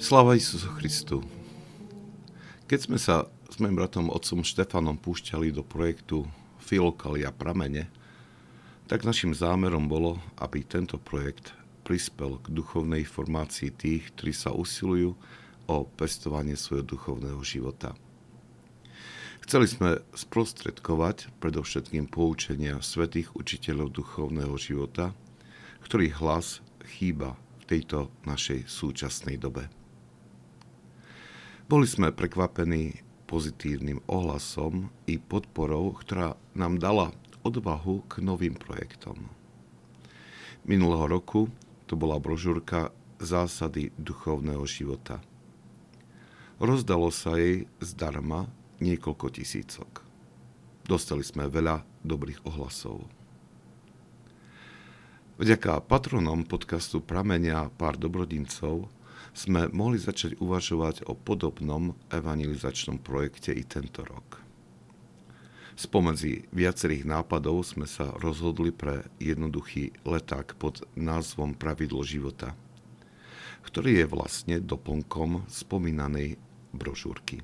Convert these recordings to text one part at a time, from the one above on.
Sláva Isusu Christu. Keď sme sa s mojim bratom otcom Štefanom púšťali do projektu Filokalia Pramene, tak našim zámerom bolo, aby tento projekt prispel k duchovnej formácii tých, ktorí sa usilujú o pestovanie svojho duchovného života. Chceli sme sprostredkovať predovšetkým poučenia svetých učiteľov duchovného života, ktorých hlas chýba v tejto našej súčasnej dobe. Boli sme prekvapení pozitívnym ohlasom i podporou, ktorá nám dala odvahu k novým projektom. Minulého roku to bola brožúrka Zásady duchovného života. Rozdalo sa jej zdarma niekoľko tisícok. Dostali sme veľa dobrých ohlasov. Vďaka patronom podcastu Pramenia pár dobrodincov sme mohli začať uvažovať o podobnom evangelizačnom projekte i tento rok. Spomedzi viacerých nápadov sme sa rozhodli pre jednoduchý leták pod názvom Pravidlo života, ktorý je vlastne doplnkom spomínanej brožúrky.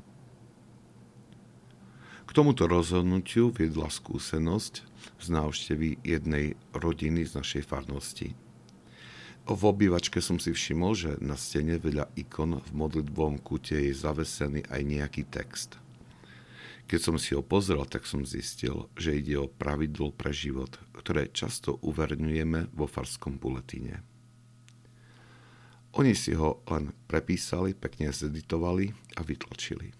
K tomuto rozhodnutiu viedla skúsenosť z návštevy jednej rodiny z našej farnosti – v obývačke som si všimol, že na stene vedľa ikon v modlitbovom kute je zavesený aj nejaký text. Keď som si ho pozrel, tak som zistil, že ide o pravidlo pre život, ktoré často uverňujeme vo farskom buletine. Oni si ho len prepísali, pekne zeditovali a vytlačili.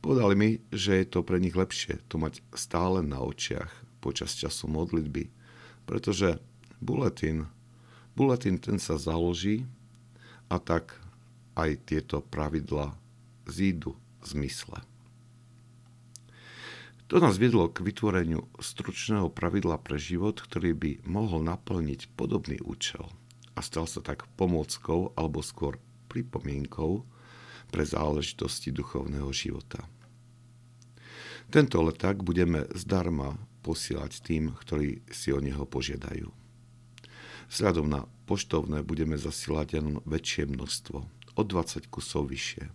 Povedali mi, že je to pre nich lepšie to mať stále na očiach počas času modlitby, pretože buletín Bulletin ten sa založí a tak aj tieto pravidla zídu z mysle. To nás viedlo k vytvoreniu stručného pravidla pre život, ktorý by mohol naplniť podobný účel a stal sa tak pomôckou alebo skôr pripomienkou pre záležitosti duchovného života. Tento leták budeme zdarma posielať tým, ktorí si o neho požiadajú. Vzhľadom na poštovné budeme zasilať len väčšie množstvo, o 20 kusov vyššie.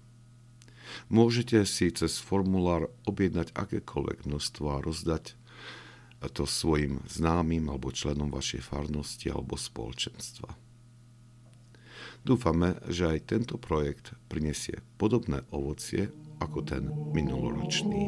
Môžete si cez formulár objednať akékoľvek množstvo a rozdať to svojim známym alebo členom vašej farnosti alebo spoločenstva. Dúfame, že aj tento projekt prinesie podobné ovocie ako ten minuloročný.